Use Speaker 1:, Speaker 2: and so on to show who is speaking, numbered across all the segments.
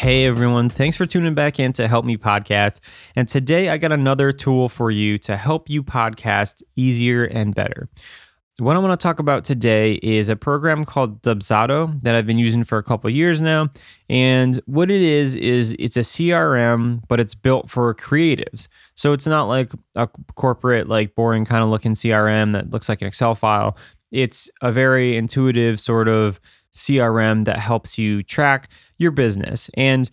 Speaker 1: Hey everyone, thanks for tuning back in to Help Me Podcast. And today I got another tool for you to help you podcast easier and better. What I want to talk about today is a program called Dubsado that I've been using for a couple years now. And what it is, is it's a CRM, but it's built for creatives. So it's not like a corporate, like boring kind of looking CRM that looks like an Excel file. It's a very intuitive sort of CRM that helps you track your business. And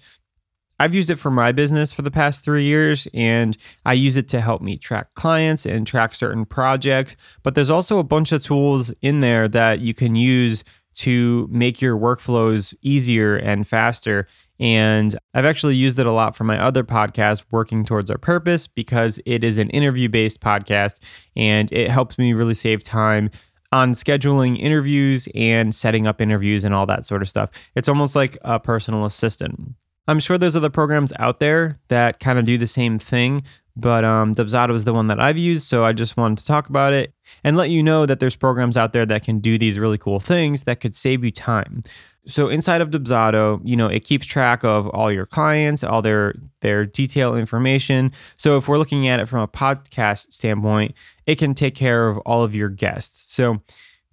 Speaker 1: I've used it for my business for the past three years, and I use it to help me track clients and track certain projects. But there's also a bunch of tools in there that you can use to make your workflows easier and faster. And I've actually used it a lot for my other podcast, Working Towards Our Purpose, because it is an interview based podcast and it helps me really save time on scheduling interviews and setting up interviews and all that sort of stuff. It's almost like a personal assistant. I'm sure there's other programs out there that kind of do the same thing, but um, Dubsado is the one that I've used, so I just wanted to talk about it and let you know that there's programs out there that can do these really cool things that could save you time so inside of Dubsado, you know, it keeps track of all your clients, all their their detail information. So if we're looking at it from a podcast standpoint, it can take care of all of your guests. So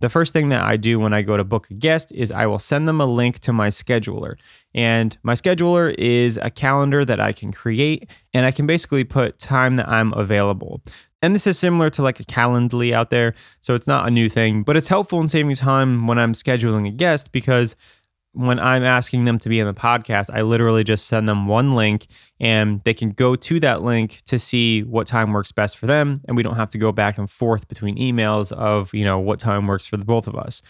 Speaker 1: the first thing that I do when I go to book a guest is I will send them a link to my scheduler. And my scheduler is a calendar that I can create and I can basically put time that I'm available. And this is similar to like a Calendly out there. So it's not a new thing, but it's helpful in saving time when I'm scheduling a guest because when I'm asking them to be in the podcast, I literally just send them one link and they can go to that link to see what time works best for them. And we don't have to go back and forth between emails of, you know, what time works for the both of us.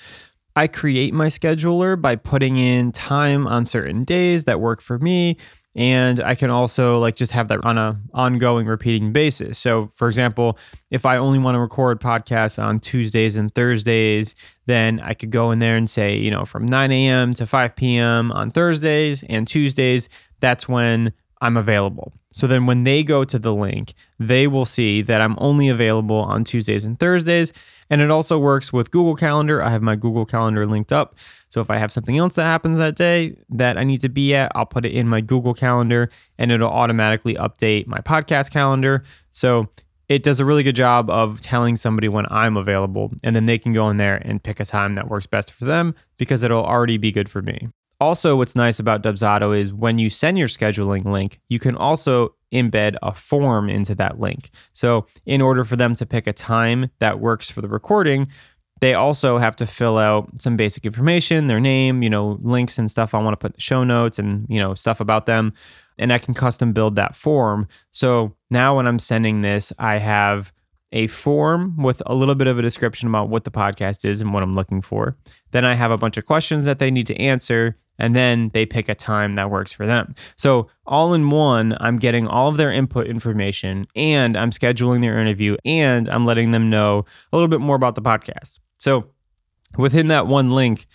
Speaker 1: I create my scheduler by putting in time on certain days that work for me and I can also like just have that on a ongoing repeating basis. So for example, if I only want to record podcasts on Tuesdays and Thursdays, then I could go in there and say, you know, from 9 a.m. to 5 p.m. on Thursdays and Tuesdays, that's when I'm available. So then when they go to the link, they will see that I'm only available on Tuesdays and Thursdays. And it also works with Google Calendar. I have my Google Calendar linked up. So if I have something else that happens that day that I need to be at, I'll put it in my Google Calendar and it'll automatically update my podcast calendar. So it does a really good job of telling somebody when I'm available, and then they can go in there and pick a time that works best for them because it'll already be good for me. Also, what's nice about Dubsado is when you send your scheduling link, you can also embed a form into that link. So, in order for them to pick a time that works for the recording, they also have to fill out some basic information, their name, you know, links and stuff I want to put in the show notes and, you know, stuff about them. And I can custom build that form. So now when I'm sending this, I have a form with a little bit of a description about what the podcast is and what I'm looking for. Then I have a bunch of questions that they need to answer. And then they pick a time that works for them. So, all in one, I'm getting all of their input information and I'm scheduling their interview and I'm letting them know a little bit more about the podcast. So within that one link,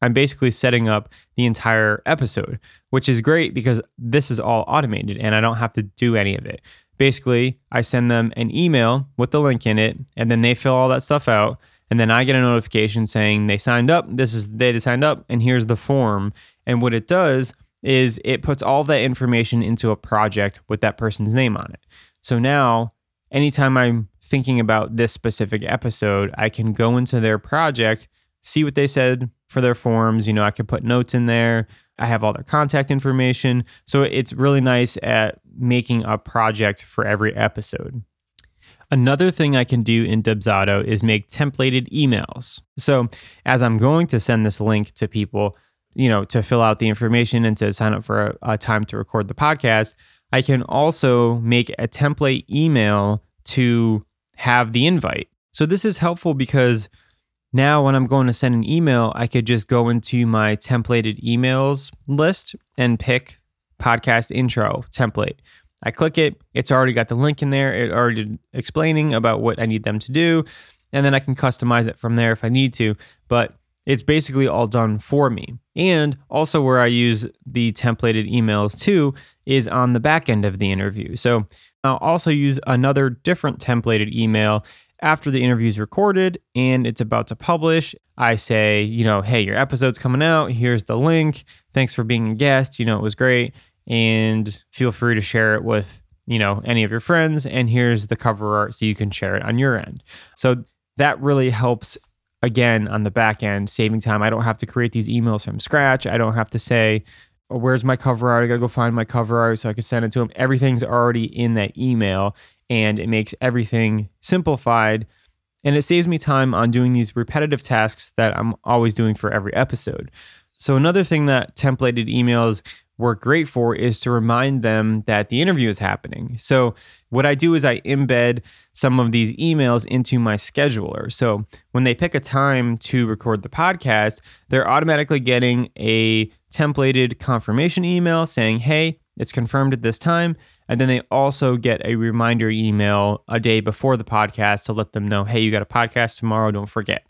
Speaker 1: I'm basically setting up the entire episode, which is great because this is all automated and I don't have to do any of it. Basically, I send them an email with the link in it, and then they fill all that stuff out. And then I get a notification saying they signed up. This is the day they signed up, and here's the form. And what it does is it puts all that information into a project with that person's name on it. So now, anytime I'm thinking about this specific episode, I can go into their project, see what they said for their forms. You know, I can put notes in there. I have all their contact information. So it's really nice at making a project for every episode. Another thing I can do in Dubsado is make templated emails. So as I'm going to send this link to people, you know, to fill out the information and to sign up for a, a time to record the podcast, I can also make a template email to have the invite. So this is helpful because now when I'm going to send an email, I could just go into my templated emails list and pick podcast intro template. I click it, it's already got the link in there, it already explaining about what I need them to do, and then I can customize it from there if I need to. But it's basically all done for me. And also, where I use the templated emails too is on the back end of the interview. So I'll also use another different templated email after the interview is recorded and it's about to publish. I say, you know, hey, your episode's coming out. Here's the link. Thanks for being a guest. You know, it was great. And feel free to share it with, you know, any of your friends. And here's the cover art so you can share it on your end. So that really helps again on the back end, saving time. I don't have to create these emails from scratch. I don't have to say, oh, where's my cover art? I gotta go find my cover art so I can send it to them. Everything's already in that email and it makes everything simplified. And it saves me time on doing these repetitive tasks that I'm always doing for every episode. So, another thing that templated emails work great for is to remind them that the interview is happening. So, what I do is I embed some of these emails into my scheduler. So, when they pick a time to record the podcast, they're automatically getting a templated confirmation email saying, Hey, it's confirmed at this time. And then they also get a reminder email a day before the podcast to let them know, Hey, you got a podcast tomorrow. Don't forget.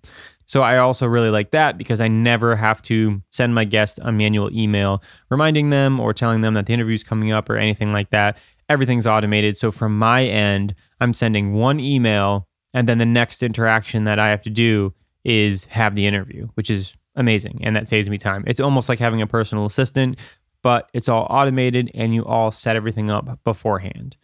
Speaker 1: So I also really like that because I never have to send my guests a manual email reminding them or telling them that the interview is coming up or anything like that. Everything's automated. So from my end, I'm sending one email and then the next interaction that I have to do is have the interview, which is amazing and that saves me time. It's almost like having a personal assistant, but it's all automated and you all set everything up beforehand.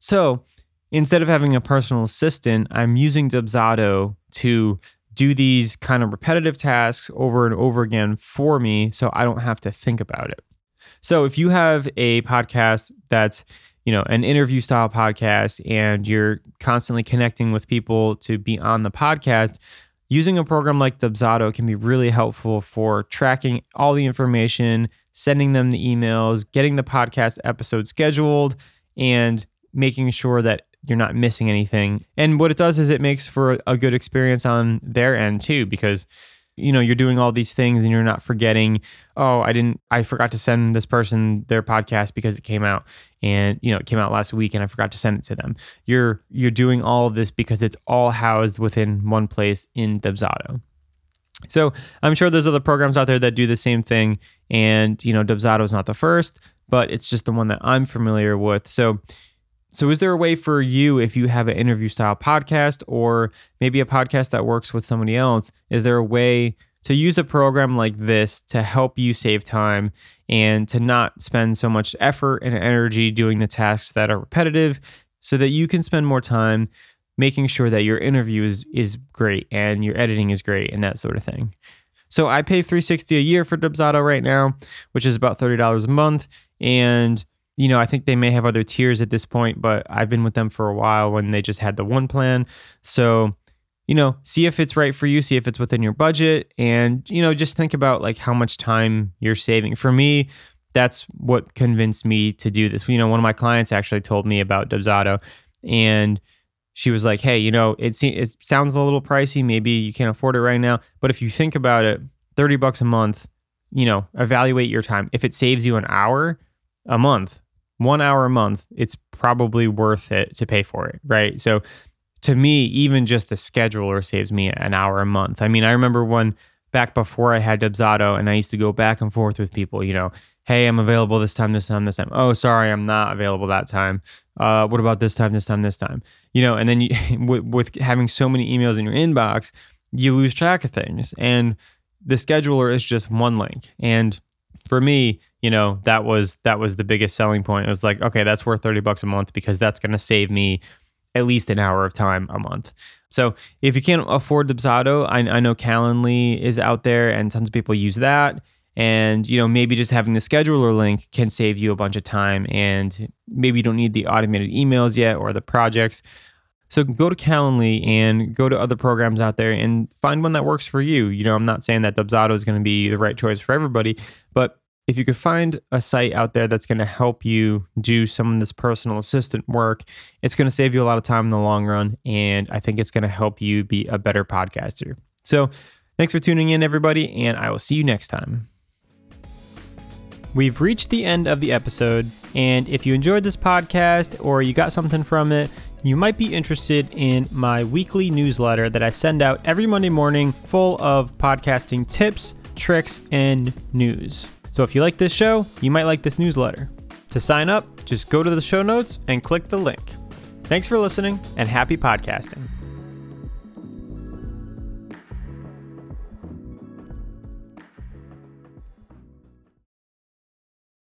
Speaker 1: So, instead of having a personal assistant, I'm using Dubsado to do these kind of repetitive tasks over and over again for me so I don't have to think about it. So if you have a podcast that's, you know, an interview style podcast and you're constantly connecting with people to be on the podcast, using a program like Dubsado can be really helpful for tracking all the information, sending them the emails, getting the podcast episode scheduled, and making sure that you're not missing anything. And what it does is it makes for a good experience on their end too, because you know you're doing all these things and you're not forgetting oh i didn't i forgot to send this person their podcast because it came out and you know it came out last week and i forgot to send it to them. You're you're doing all of this because it's all housed within one place in dubsado. So i'm sure there's other programs out there that do the same thing and you know dubsado is not the first but it's just the one that i'm familiar with. So so, is there a way for you, if you have an interview style podcast or maybe a podcast that works with somebody else, is there a way to use a program like this to help you save time and to not spend so much effort and energy doing the tasks that are repetitive so that you can spend more time making sure that your interview is, is great and your editing is great and that sort of thing? So, I pay 360 a year for Dubsado right now, which is about $30 a month. And you know, I think they may have other tiers at this point, but I've been with them for a while when they just had the one plan. So, you know, see if it's right for you, see if it's within your budget, and, you know, just think about like how much time you're saving. For me, that's what convinced me to do this. You know, one of my clients actually told me about Dubsado, and she was like, hey, you know, it, it sounds a little pricey. Maybe you can't afford it right now. But if you think about it, 30 bucks a month, you know, evaluate your time. If it saves you an hour a month, one hour a month, it's probably worth it to pay for it, right? So to me, even just the scheduler saves me an hour a month. I mean, I remember when back before I had Dubsado and I used to go back and forth with people, you know, hey, I'm available this time, this time, this time. Oh, sorry, I'm not available that time. Uh, what about this time, this time, this time? You know, and then you, with, with having so many emails in your inbox, you lose track of things. And the scheduler is just one link. And for me, you know, that was that was the biggest selling point. It was like, okay, that's worth 30 bucks a month because that's going to save me at least an hour of time a month. So if you can't afford Dubsado, I, I know Calendly is out there and tons of people use that. And, you know, maybe just having the scheduler link can save you a bunch of time and maybe you don't need the automated emails yet or the projects. So go to Calendly and go to other programs out there and find one that works for you. You know, I'm not saying that Dubsado is going to be the right choice for everybody, but if you could find a site out there that's going to help you do some of this personal assistant work, it's going to save you a lot of time in the long run. And I think it's going to help you be a better podcaster. So thanks for tuning in, everybody, and I will see you next time. We've reached the end of the episode, and if you enjoyed this podcast or you got something from it, you might be interested in my weekly newsletter that I send out every Monday morning full of podcasting tips, tricks, and news. So if you like this show, you might like this newsletter. To sign up, just go to the show notes and click the link. Thanks for listening and happy podcasting.